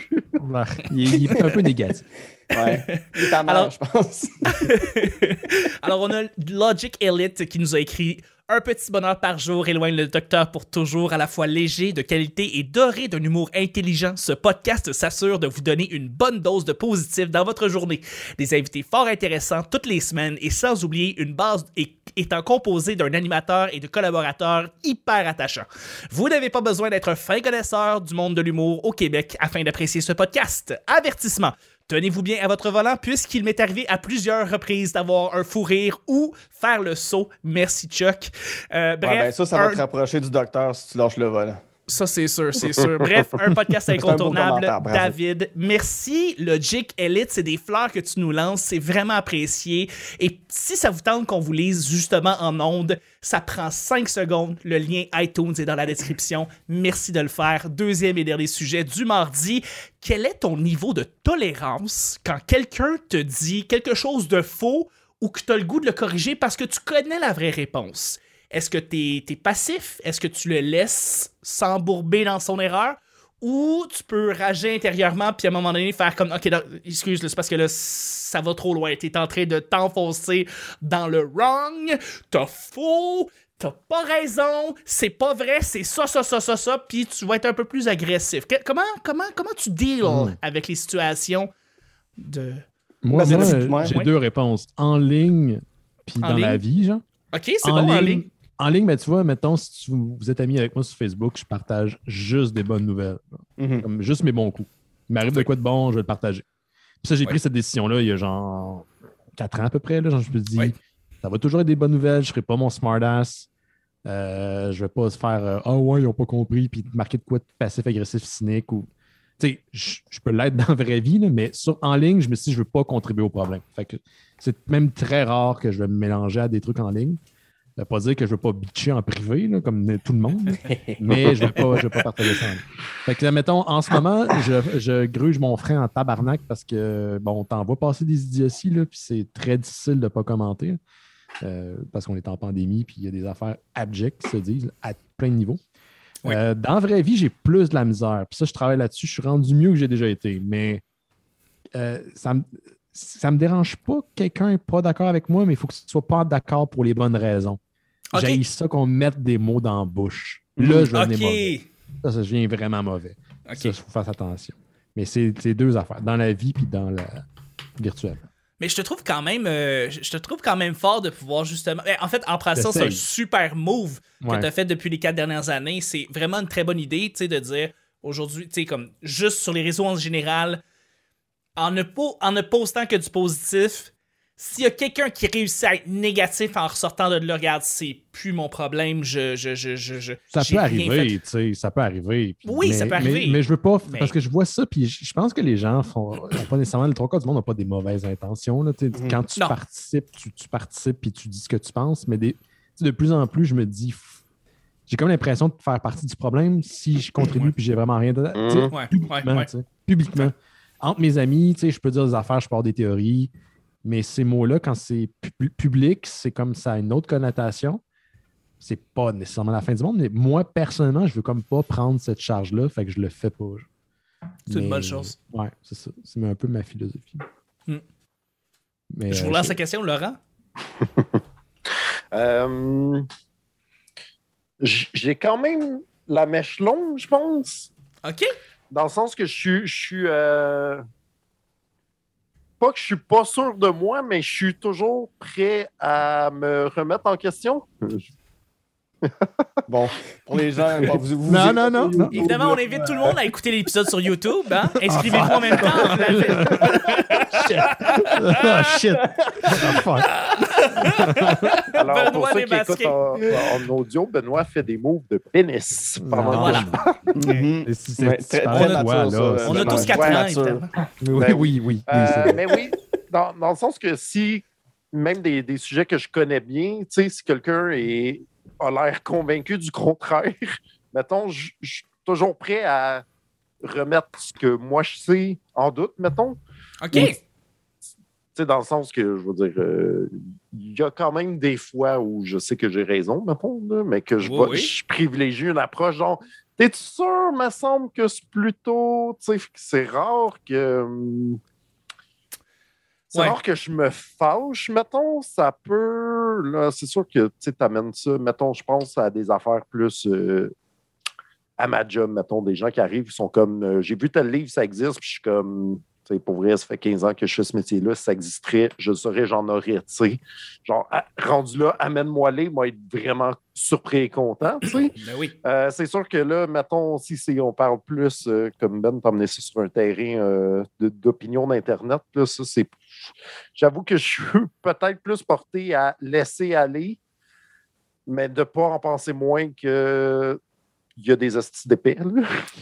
il, est- il est un peu négatif. Ouais. Il est mère, Alors- je pense. Alors, on a Logic Elite qui nous a écrit Un petit bonheur par jour éloigne le docteur pour toujours, à la fois léger, de qualité et doré d'un humour intelligent. Ce podcast s'assure de vous donner une bonne dose de positif dans votre journée. Des invités fort intéressants toutes les semaines et sans oublier une base étant composée d'un animateur et de collaborateurs hyper attachants. Vous n'avez pas besoin d'être un fin connaisseur du monde de l'humour au Québec afin d'apprécier ce podcast. Avertissement. Tenez-vous bien à votre volant puisqu'il m'est arrivé à plusieurs reprises d'avoir un fou rire ou faire le saut. Merci Chuck. Euh, Ouais, bref, ben, ça, ça va un- te rapprocher du docteur si tu lâches le volant. Ça, c'est sûr, c'est sûr. Bref, un podcast incontournable. David, merci. Logic Elite, c'est des fleurs que tu nous lances. C'est vraiment apprécié. Et si ça vous tente qu'on vous lise justement en ondes, ça prend 5 secondes. Le lien iTunes est dans la description. Merci de le faire. Deuxième et dernier sujet du mardi. Quel est ton niveau de tolérance quand quelqu'un te dit quelque chose de faux ou que tu as le goût de le corriger parce que tu connais la vraie réponse? Est-ce que tu es, passif? Est-ce que tu le laisses s'embourber dans son erreur? Ou tu peux rager intérieurement puis à un moment donné faire comme OK, non, excuse, c'est parce que là, ça va trop loin. Tu es en train de t'enfoncer dans le wrong, t'as faux, t'as pas raison, c'est pas vrai, c'est ça, ça, ça, ça, ça, puis tu vas être un peu plus agressif. Que- comment, comment, comment tu deals Mm. avec les situations de. Moi, c'est moi, j'ai Ouais. deux réponses. En ligne, puis En dans la vie, genre. OK, c'est bon en ligne. En ligne, mais tu vois, mettons, si tu- vous êtes amis avec moi sur Facebook, je partage juste des bonnes nouvelles. Mhm. Comme juste mes bons coups. Il m'arrive de quoi de bon, je vais le partager. Puis ça, j'ai Ouais. pris cette décision-là il y a genre 4 ans à peu près. Là, genre, je me dis, Ouais. ça va toujours être des bonnes nouvelles, je ne serai pas mon smartass. Euh, je vais pas se faire euh, Ah ouais, ils n'ont pas compris, puis marquer de quoi de passif, agressif, cynique. ou Tu sais, je je peux l'être dans la vraie vie, là, mais sur, en ligne, je me suis dit, je ne veux pas contribuer au problème. Fait que c'est même très rare que je vais me mélanger à des trucs en ligne. Ça veut pas dire que je ne veux pas bitcher en privé, là, comme tout le monde, mais je ne vais, pas- partager ça. Fait que là, mettons, en ce moment, je, je gruge mon frein en tabarnak parce que, bon, on t'envoie passer des idioties, là, puis c'est très difficile de ne pas commenter. euh, parce qu'on est en pandémie, puis il y a des affaires abjectes qui se disent à plein de niveaux. Oui. Euh, dans la vraie vie, j'ai plus de la misère. Puis ça, je travaille là-dessus. Je suis rendu mieux que j'ai déjà été. Mais euh, ça me ça me dérange pas que quelqu'un n'est pas d'accord avec moi, mais il faut que tu sois pas d'accord pour les bonnes raisons. Ok. J'ai ça qu'on me mette des mots dans la bouche. Là, je vais devenir mauvais. Ça, ça devient vraiment mauvais. Ça, il faut faire attention. Mais c'est deux affaires, dans la vie puis dans la virtuelle. Mais je te trouve quand même, euh, je te trouve quand même fort de pouvoir justement. Ben, En fait, en passant, c'est un super move que Ouais. tu as fait depuis les quatre dernières années. C'est vraiment une très bonne idée, tu sais, de dire aujourd'hui, tu sais, comme juste sur les réseaux en général, en ne, po- en ne postant que du positif, s'il y a quelqu'un qui réussit à être négatif en ressortant de là, regarde, c'est plus mon problème, je. je, je, je, je- Ça peut rien fait. arriver, tu sais, ça peut arriver. Oui, mais- ça peut arriver. Mais, je veux pas, Mais- parce que je vois ça, puis je pense que les gens font, ont pas nécessairement, le trois quarts du monde n'a pas des mauvaises intentions. là, tu sais. Mhm. Quand tu Non. participes, tu, tu participes, puis tu dis ce que tu penses, mais des, de plus en plus, je me dis, j'ai comme l'impression de faire partie du problème si je contribue, Ouais. puis j'ai vraiment rien de. tu sais, Mhm. Ouais, publiquement, ouais, publiquement. Entre mes amis, tu sais, je peux dire des affaires, je pars des théories, mais ces mots-là, quand c'est pu- public, c'est comme ça a une autre connotation. C'est pas nécessairement la fin du monde, mais moi, personnellement, je veux comme pas prendre cette charge-là, fait que je le fais pas. C'est une bonne chose. Ouais, c'est ça. C'est un peu ma philosophie. Hmm. Mais, Je euh, vous lance la question, Laurent? Euh, J'ai quand même la mèche longue, je pense. OK? Dans le sens que je suis. Euh, Pas que je suis pas sûr de moi, mais je suis toujours prêt à me remettre en question. Bon, pour les gens, bon, vous, vous- Non, vous- non, non, non. Évidemment, on invite tout le monde à écouter l'épisode sur YouTube. Hein? Inscrivez-vous en même temps. Ah, shit! Ah, fuck. Alors, Benoît pour ceux qui démasqué. écoutent en, en audio, Benoît fait des moves de pénis pendant. Voilà. Mhm. Si c'est- Ouais, très- très toi, là, On a tous Ouais, 4 ans, nature. évidemment. Oui, Ben oui, oui. oui, Euh, mais oui, dans, dans le sens que si, même des, des sujets que je connais bien, tu sais, si quelqu'un est- a l'air convaincu du contraire, mettons, je suis toujours prêt à remettre ce que moi je sais en doute, mettons. OK. Tu sais, dans le sens que, je veux dire, euh, il y a quand même des fois où je sais que j'ai raison, mettons, là, mais que je, Oui, oui. privilégie une approche genre, t'es-tu sûr, me semble que c'est plutôt, tu sais, c'est rare que. hum, C'est Ouais. que je me fâche, mettons, ça peut. C'est sûr que tu amènes ça. Mettons, je pense à des affaires plus euh, à ma job, mettons, des gens qui arrivent, ils sont comme euh, J'ai vu tel livre, ça existe, puis je suis comme tu sais, pour vrai, ça fait 15 ans que je fais ce métier-là. Si ça existerait, je le saurais, j'en aurais, tu sais. Genre, à- rendu là, amène-moi les, moi être vraiment surpris et content. Ben oui. Euh, c'est sûr que là, mettons, si c'est- on parle plus, euh, comme Ben, t'emmener ça sur un terrain euh, d'opinion d'Internet, ça, c'est. J'avoue que je suis peut-être plus porté à laisser aller, mais de ne pas en penser moins que il y a des hosties d'épais. là.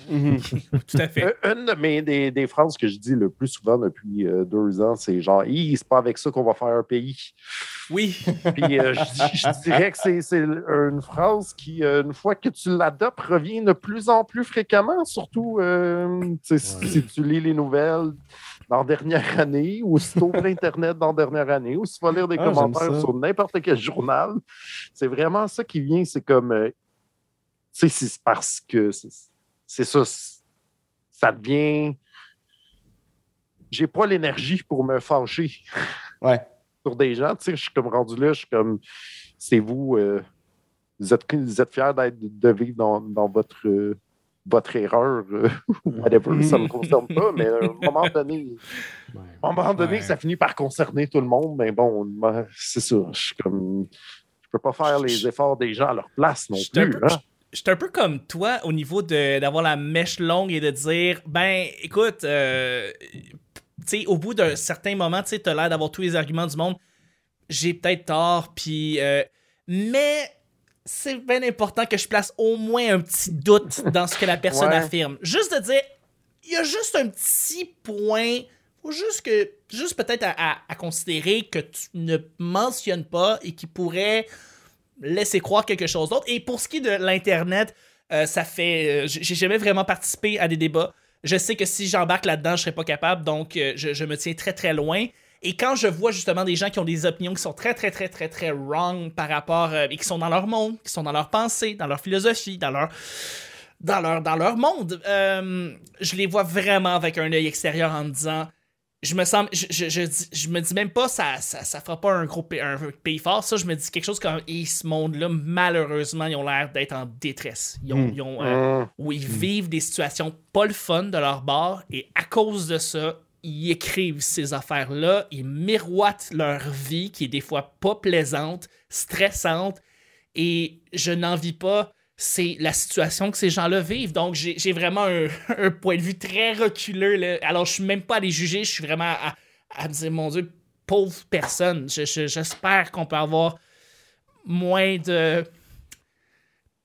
Mhm. Tout à fait. Une de mes, des, des phrases que je dis le plus souvent depuis euh, deux ans, c'est genre c'est pas avec ça qu'on va faire un pays. Oui. Puis euh, je, dirais que c'est c'est une phrase qui, euh, une fois que tu l'adoptes, revient de plus en plus fréquemment, surtout euh, si- Ouais. si tu lis les nouvelles dans la dernière année, ou si tu ouvres Internet dans la dernière année, ou si tu vas lire des Ah, commentaires sur n'importe quel journal. C'est vraiment ça qui vient, c'est comme. Tu sais, c'est parce que c'est ça. Ça devient. J'ai pas l'énergie pour me fâcher Ouais. sur des gens. Tu sais, je suis comme rendu là, je suis comme, c'est vous, euh, vous êtes, vous êtes fiers d'être, de vivre dans, dans votre, euh, votre erreur, euh, whatever, ça ne me concerne pas, mais à un moment donné, Ouais. à un moment donné, Ouais. ça finit par concerner tout le monde, mais bon, c'est ça, je suis comme, je peux pas faire les efforts des gens à leur place non plus. peu- hein. J'étais un peu comme toi au niveau de- d'avoir la mèche longue et de dire ben écoute euh, tu sais au bout d'un certain moment tu sais t'as l'air d'avoir tous les arguments du monde. J'ai peut-être tort puis euh, mais c'est bien important que je place au moins un petit doute dans ce que la personne Ouais. affirme. Juste de dire il y a juste un petit point. Faut juste que juste peut-être à, à- à considérer que tu ne mentionnes pas et qui pourrait laisser croire quelque chose d'autre. Et pour ce qui est de l'Internet, euh, ça fait. euh, j'ai jamais vraiment participé à des débats. Je sais que si j'embarque là-dedans, je serais pas capable, donc euh, je, je me tiens très très loin. Et quand je vois justement des gens qui ont des opinions qui sont très très très très très wrong par rapport et qui sont dans leur monde, qui sont dans leur pensée, dans leur philosophie, dans leur dans leur dans leur monde, je les vois vraiment avec un œil extérieur en me disant je me sens je, je, je, me dis même pas ça, ça ça fera pas un gros pays, un pays fort ça je me dis quelque chose comme et ce monde là malheureusement ils ont l'air d'être en détresse ils ont, Mm. ils ont, euh, Hum, où ils vivent des situations pas le fun de leur bord et à cause de ça, ils écrivent ces affaires-là, ils miroitent leur vie qui est des fois pas plaisante, stressante et je n'en vis pas. C'est la situation que ces gens-là vivent. Donc, j'ai vraiment un, point de vue très reculeux. Alors, je suis même pas à les juger. Je suis vraiment à, à me dire, mon Dieu, pauvre personne. Je- je- J'espère qu'on peut avoir moins de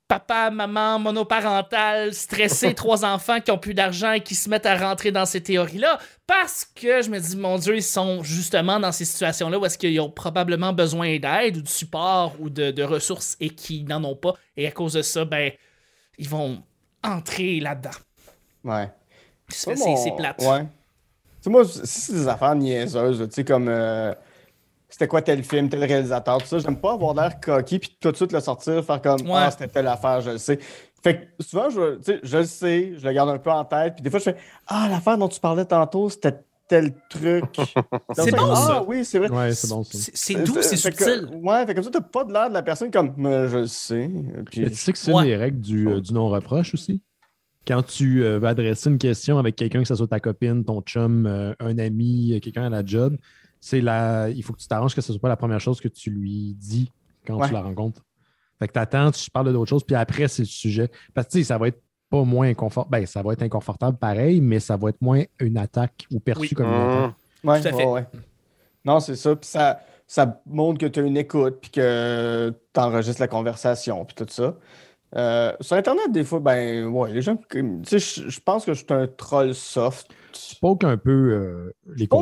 papa, maman, monoparental, stressé, trois enfants qui ont plus d'argent et qui se mettent à rentrer dans ces théories-là. Parce que je me dis, mon Dieu, ils sont justement dans ces situations-là où est-ce qu'ils ont probablement besoin d'aide ou de support ou de, de ressources et qu'ils n'en ont pas. Et à cause de ça, ben, ils vont entrer là-dedans. Ouais. Mon- c'est plate. Ouais. Tu sais, moi, si c'est des affaires niaiseuses, tu sais, comme euh, c'était quoi tel film, tel réalisateur, tout ça, j'aime pas avoir l'air coquille puis tout de suite le sortir, faire comme Ouais. Ah, c'était telle affaire, je le sais. Fait que souvent, je, tu sais, je le sais, je le garde un peu en tête, puis des fois, je fais Ah, l'affaire dont tu parlais tantôt, c'était tel truc. C'est bon, ah, ça. oui, c'est vrai. Ouais, c'est bon. C'est c'est doux, c'est Fait que- subtil. ouais, fait comme ça, t'as pas de l'air de la personne comme Mais je le sais. Puis, Mais tu sais que c'est Ouais. une des règles du, euh, du non-reproche aussi. Quand tu euh, vas adresser une question avec quelqu'un, que ce soit ta copine, ton chum, euh, un ami, euh, quelqu'un à la job, c'est la... il faut que tu t'arranges que ce soit pas la première chose que tu lui dis quand Ouais. tu la rencontres. Fait que t'attends, tu parles d'autre chose, puis après, c'est le sujet. Parce que tu sais, ça va être pas moins inconfortable. Ben, ça va être inconfortable pareil, mais ça va être moins une attaque ou perçu Oui. comme une attaque. hum. Ouais, Tout à fait. ouais, ouais. Non, c'est ça. Puis ça, ça montre que tu as une écoute, puis que tu enregistres la conversation, puis tout ça. Euh, sur Internet, des fois, ben, ouais, les gens, tu sais, je pense que je suis un troll soft. Tu poques un peu euh, les peu,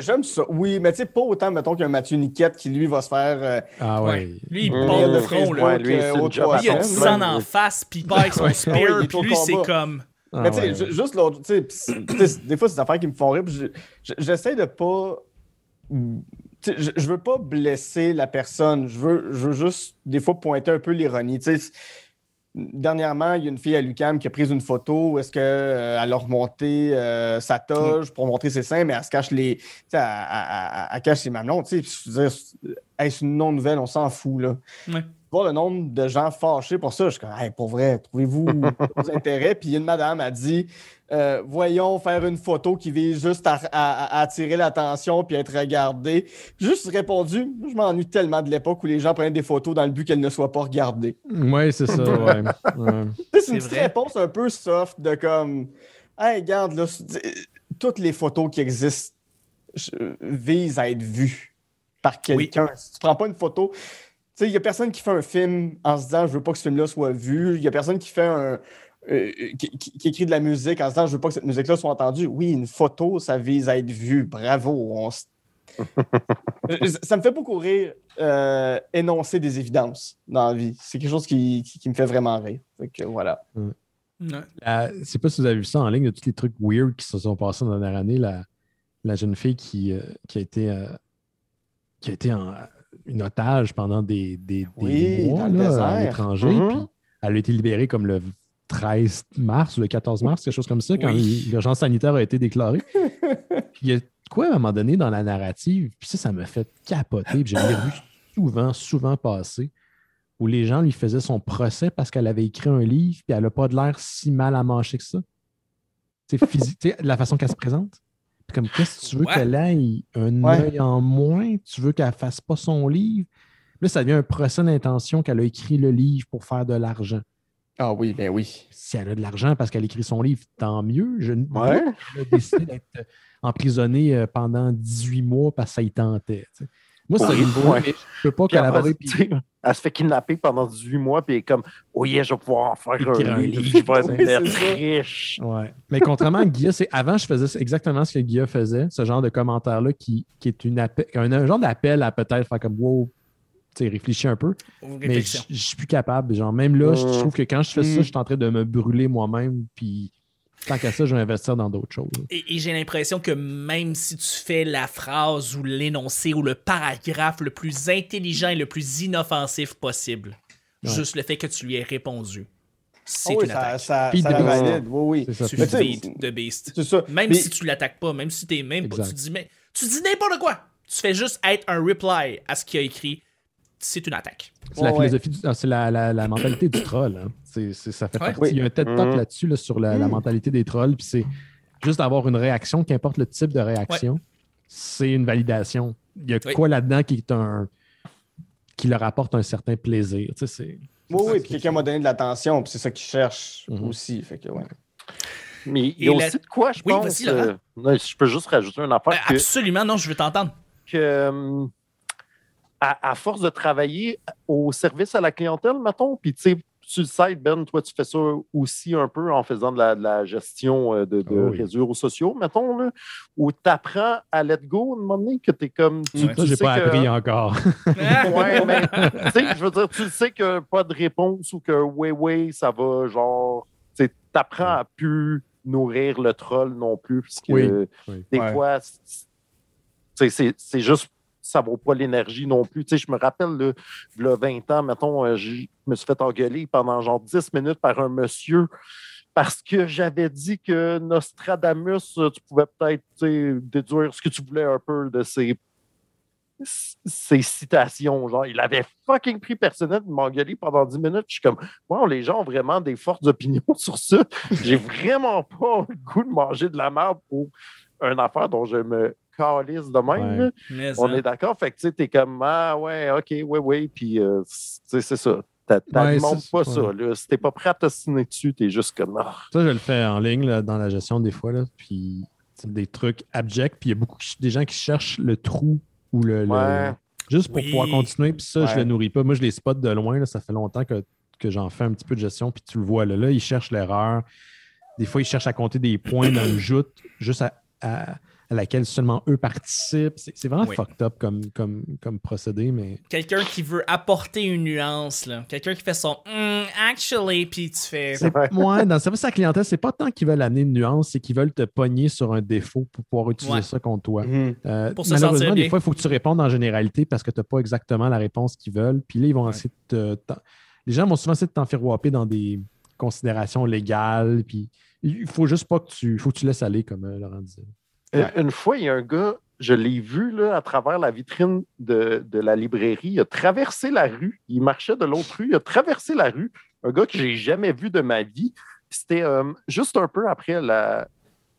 J'aime ça. Oui, mais tu sais, pas autant, mettons, qu'un Mathieu Niquette qui, lui, va se faire. euh, Ah Ouais. Lui, il part de au front, là. Ouais, lui, euh, il a du sang en face, puis il part avec son spear, puis lui, c'est comme... Ah Mais tu sais, ouais. ju- juste l'autre, tu sais, tu sais, des fois, c'est des affaires qui me font rire, j'essaie de pas. tu sais, Je, je veux pas blesser la personne, je veux, je veux juste, des fois, pointer un peu l'ironie. Dernièrement, il y a une fille à Lucam qui a pris une photo où est-ce qu'elle a remonté euh, sa toge pour montrer ses seins, mais elle se cache les. Elle, elle- elle- elle cache ses mamelons. Je veux dire, est-ce une non-nouvelle? On s'en fout, là Ouais. voir le nombre de gens fâchés pour ça. Je suis comme, hey, pour vrai, trouvez-vous vos intérêts? Puis une madame a dit, euh, voyons faire une photo qui vise juste à, à- à attirer l'attention puis être regardée. J'ai Juste répondu, je m'ennuie tellement de l'époque où les gens prenaient des photos dans le but qu'elles ne soient pas regardées. Ouais, c'est ça, ouais. C'est C'est une petite réponse un peu soft de comme, hey, regarde, là, c'est- toutes les photos qui existent visent à être vues par quelqu'un. Si tu prends pas une photo, sais, il y a personne qui fait un film en se disant je veux pas que ce film-là soit vu. Il y a personne qui fait un. euh, qui, qui- qui écrit de la musique en se disant je veux pas que cette musique-là soit entendue. Oui, une photo, ça vise à être vu. Bravo. on s- Euh, ça me fait beaucoup rire euh, énoncer des évidences dans la vie. C'est quelque chose qui, qui- qui me fait vraiment rire. Fait que voilà. La- Je sais pas si vous avez vu ça en ligne, de tous les trucs weird qui se sont passés dans la dernière année. La, la jeune fille qui, euh, qui a été, euh, qui a été en, une otage pendant des, des, des Oui, mois le là, à l'étranger. Puis elle a été libérée comme le 13 mars ou le 14 mars, quelque chose comme ça, quand Oui. l'urgence sanitaire a été déclarée. Il y a quoi à un moment donné dans la narrative, puis ça, ça m'a fait capoter. Puis je l'ai revu souvent, souvent passer, où les gens lui faisaient son procès parce qu'elle avait écrit un livre, puis elle n'a pas de l'air si mal à manger que ça? Sais, physique, la façon qu'elle se présente? Comme, qu'est-ce que tu veux Ouais. qu'elle ait un Ouais. œil en moins? Tu veux qu'elle fasse pas son livre? Là, ça devient un procès d'intention qu'elle a écrit le livre pour faire de l'argent. Ah oui, ben oui. Si elle a de l'argent parce qu'elle écrit son livre, tant mieux. Je ne Ouais. elle a décidé d'être emprisonnée euh, pendant 18 mois parce que ça y tentait. tu sais. Moi, c'est Oui, ouais. mais je peux pas Puis collaborer. elle se fait kidnapper pendant 18 mois, puis elle est comme, oh yeah, je vais pouvoir en faire un livre, je vais oui, ça. riche. Ouais. Mais contrairement à Guilla, c'est avant, je faisais exactement ce que Guilla faisait, ce genre de commentaire-là qui, qui est une appel- un, un genre d'appel à peut-être faire comme wow, tu sais, réfléchis un peu. Mais je suis plus capable. Genre, même là, je Mm. trouve que quand je fais ça, je suis en train de me brûler moi-même. Puis tant qu'à ça, je vais investir dans d'autres choses. Et, et j'ai l'impression que même si tu fais la phrase ou l'énoncé ou le paragraphe le plus intelligent et le plus inoffensif possible, Ouais. juste le fait que tu lui aies répondu, c'est Ah oui, une ça, attaque. ça, ça valide. Oui, oui. C'est ça. Tu feed the beast. C'est ça. Même Mais- si tu l'attaques pas, même si t'es même pas, tu dis mais tu dis n'importe quoi. Tu fais juste être un reply à ce qu'il a écrit. C'est une attaque. C'est la philosophie, du- ah, c'est la, la- la mentalité du troll. hein. C'est- c'est- ça fait Ouais. partie. Oui. Il y a un TED Talk Mhm. là-dessus, là, sur la, la Mhm. mentalité des trolls. Puis c'est juste avoir une réaction, qu'importe le type de réaction, c'est une validation. Il y a Oui. quoi là-dedans qui est un qui leur apporte un certain plaisir. Tu sais, c'est- Oui, oui, puis quelqu'un m'a donné de l'attention, puis c'est ça qu'il cherche Mhm. aussi. Fait que, ouais. Mais il y a aussi de quoi, je Oui, pense. euh, non, je peux juste rajouter une affaire Ben, que, absolument, non, je veux t'entendre. que, euh, à, à force de travailler au service à la clientèle, mettons, puis tu sais, tu le sais, Ben, toi, tu fais ça aussi un peu en faisant de la, de la gestion euh, de, de Oh oui. réseaux sociaux, mettons, là, où tu apprends à let go, à un moment donné, que tu es comme. Tu, Ouais. tu Ça, j'ai pas que- appris encore. Ouais, mais tu sais, je veux dire, tu le sais que pas de réponse ou que oui, oui, ça va, genre, tu apprends à plus nourrir le troll non plus, parce que Oui, oui. des Ouais. fois, c'est juste, ça vaut pas l'énergie non plus. Tu sais, je me rappelle, là, v'là 20 ans, mettons, euh, je me suis fait engueuler pendant genre 10 minutes par un monsieur parce que j'avais dit que Nostradamus, euh, tu pouvais peut-être déduire ce que tu voulais un peu de ses ses citations. Genre, il avait fucking pris personnel de m'engueuler pendant 10 minutes. Je suis comme, wow, les gens ont vraiment des fortes opinions sur ça. J'ai vraiment pas le goût de manger de la merde pour une affaire dont je me calisse de même. Ouais. On ça. est d'accord? Fait que tu sais, t'es comme, ah ouais, ok, oui, oui. Puis, euh, c'est ça. T'a- Ouais, pas ça. ouais. Là. Si t'es pas prêt à t'assiner dessus, t'es juste comme, ah. Ça, je le fais en ligne là, dans la gestion des fois. Là, puis c'est des trucs abjects. Puis il y a beaucoup des gens qui cherchent le trou ou le. le- juste pour Oui. pouvoir continuer. Puis ça, je le nourris pas. Moi, je les spot de loin. Là, ça fait longtemps que, que j'en fais un petit peu de gestion. Puis tu le vois là. Là, ils cherchent l'erreur. Des fois, ils cherchent à compter des points dans une joute juste à, à- à laquelle seulement eux participent. C'est vraiment Oui. fucked up comme, comme, comme procédé, mais Quelqu'un qui veut apporter une nuance, là. Quelqu'un qui fait son Hmm, actually, puis tu fais. Ouais. moi, dans le service à la clientèle, c'est pas tant qu'ils veulent amener une nuance, c'est qu'ils veulent te pogner sur un défaut pour pouvoir utiliser Ouais. ça contre toi. Mhm. Euh, Pour malheureusement, des fois, il faut que tu répondes en généralité parce que tu n'as pas exactement la réponse qu'ils veulent. Puis là, ils vont Ouais. essayer de te- t'en- Les gens vont souvent essayer de t'enferroiper dans des considérations légales. Puis il faut juste pas que tu. Il faut que tu laisses aller, comme euh, Laurent disait. Euh, Une fois, il y a un gars, je l'ai vu là, à travers la vitrine de, de la librairie. Il a traversé la rue. Il marchait de l'autre rue. Il a traversé la rue. Un gars que j'ai jamais vu de ma vie. C'était euh, juste un peu après la,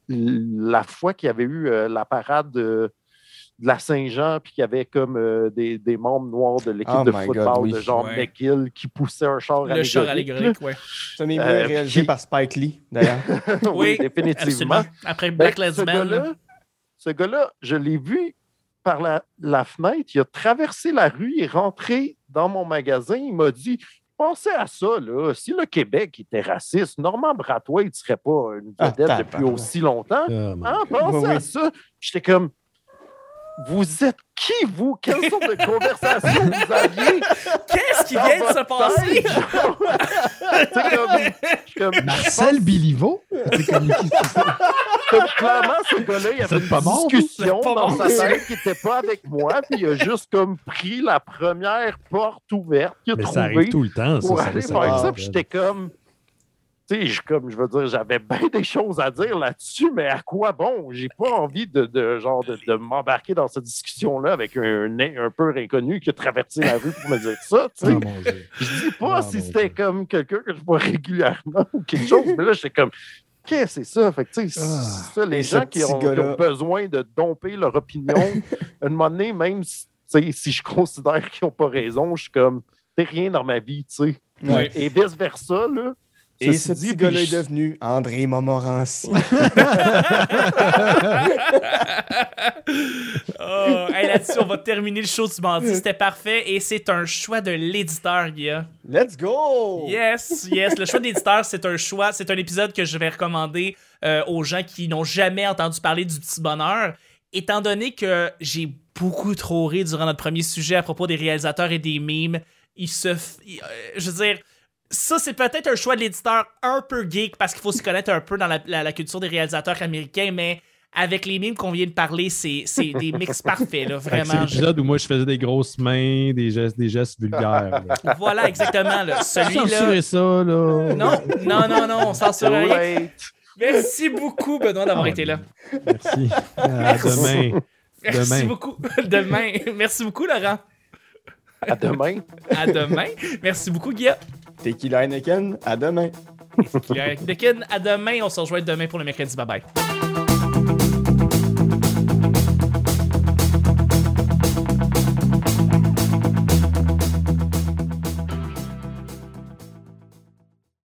la fois qu'il y avait eu euh, la parade de, la Saint-Jean, puis qu'il y avait comme euh, des, des membres noirs de l'équipe Oh de God, football oui. de genre Ouais. McGill qui poussait un char Le char allégorique, ouais. C'est un émile Euh, réalisé par Spike Lee, d'ailleurs. oui, Oui, définitivement. Absolument. Après Black Ben, Lives ce Matter. gars-là, ce gars-là, je l'ai vu par la, la fenêtre. Il a traversé la rue, il est rentré dans mon magasin, il m'a dit Pensez à ça, là. Si le Québec était raciste, Normand Bratois, il ne serait pas une Ah, vedette depuis tabarnak. aussi longtemps. Ah, mon Hein, pensez Oui, à oui. ça. J'étais comme Vous êtes qui, vous? Quelle sorte de conversation vous aviez? Qu'est-ce qui vient de se passer? tête? Tu sais, comme- comme, Marcel Biliveau? C'est comme- comme clairement, ce gars-là, il y avait une discussion pas dans sa tête qui n'était pas avec moi, puis il a juste comme pris la première porte ouverte qu'il a Mais ça arrive tout le temps, ça. pour ça aller ça faire arrive. ça, puis j'étais comme... Tu sais, je- comme je veux dire, j'avais bien des choses à dire là-dessus, mais à quoi bon? J'ai pas envie de, de genre de, de m'embarquer dans cette discussion-là avec un, nez un peu inconnu qui a traversé la rue pour me dire ça. tu sais. Ah. Je dis pas Ah, si c'était comme quelqu'un que je vois régulièrement ou quelque chose, mais là, j'étais comme, qu'est-ce que c'est ça? Fait que, tu sais, Ah. ça, les gens qui ont, qui gars-là- ont besoin de domper leur opinion, à un moment donné, même si, si je considère qu'ils n'ont pas raison, je suis comme, t'es rien dans ma vie, tu sais. Et vice-versa, là. Et ce petit gars-là est devenu André Montmorency. Oh, hey, Là-dessus, on va terminer le show du mardi. C'était parfait et c'est un choix de l'éditeur, Guilla. Let's go! Yes, yes. Le choix de l'éditeur, c'est un choix, c'est un épisode que je vais recommander euh, aux gens qui n'ont jamais entendu parler du petit bonheur. Étant donné que j'ai beaucoup trop ri durant notre premier sujet à propos des réalisateurs et des mimes, il se. f- il- euh, je veux dire. Ça, c'est peut-être un choix de l'éditeur un peu geek parce qu'il faut se connaître un peu dans la, la- la culture des réalisateurs américains, mais avec les mimes qu'on vient de parler, c'est c'est des mix parfaits, là, que C'est vraiment. l'épisode où moi je faisais des grosses mains, des gestes, des gestes vulgaires. là. Voilà, exactement. là. Celui-là. Censurez ça, là. Non, non, non, non, on censure rien. Merci beaucoup, Benoît, d'avoir Ah, été là. Merci. À demain. Merci Demain. beaucoup. Demain. Merci beaucoup, Laurent. À demain. À demain. Merci beaucoup, Guilla. Tequila Heineken, à demain. Guilla Dekin, à demain. On se rejoint demain pour le mercredi. Bye bye.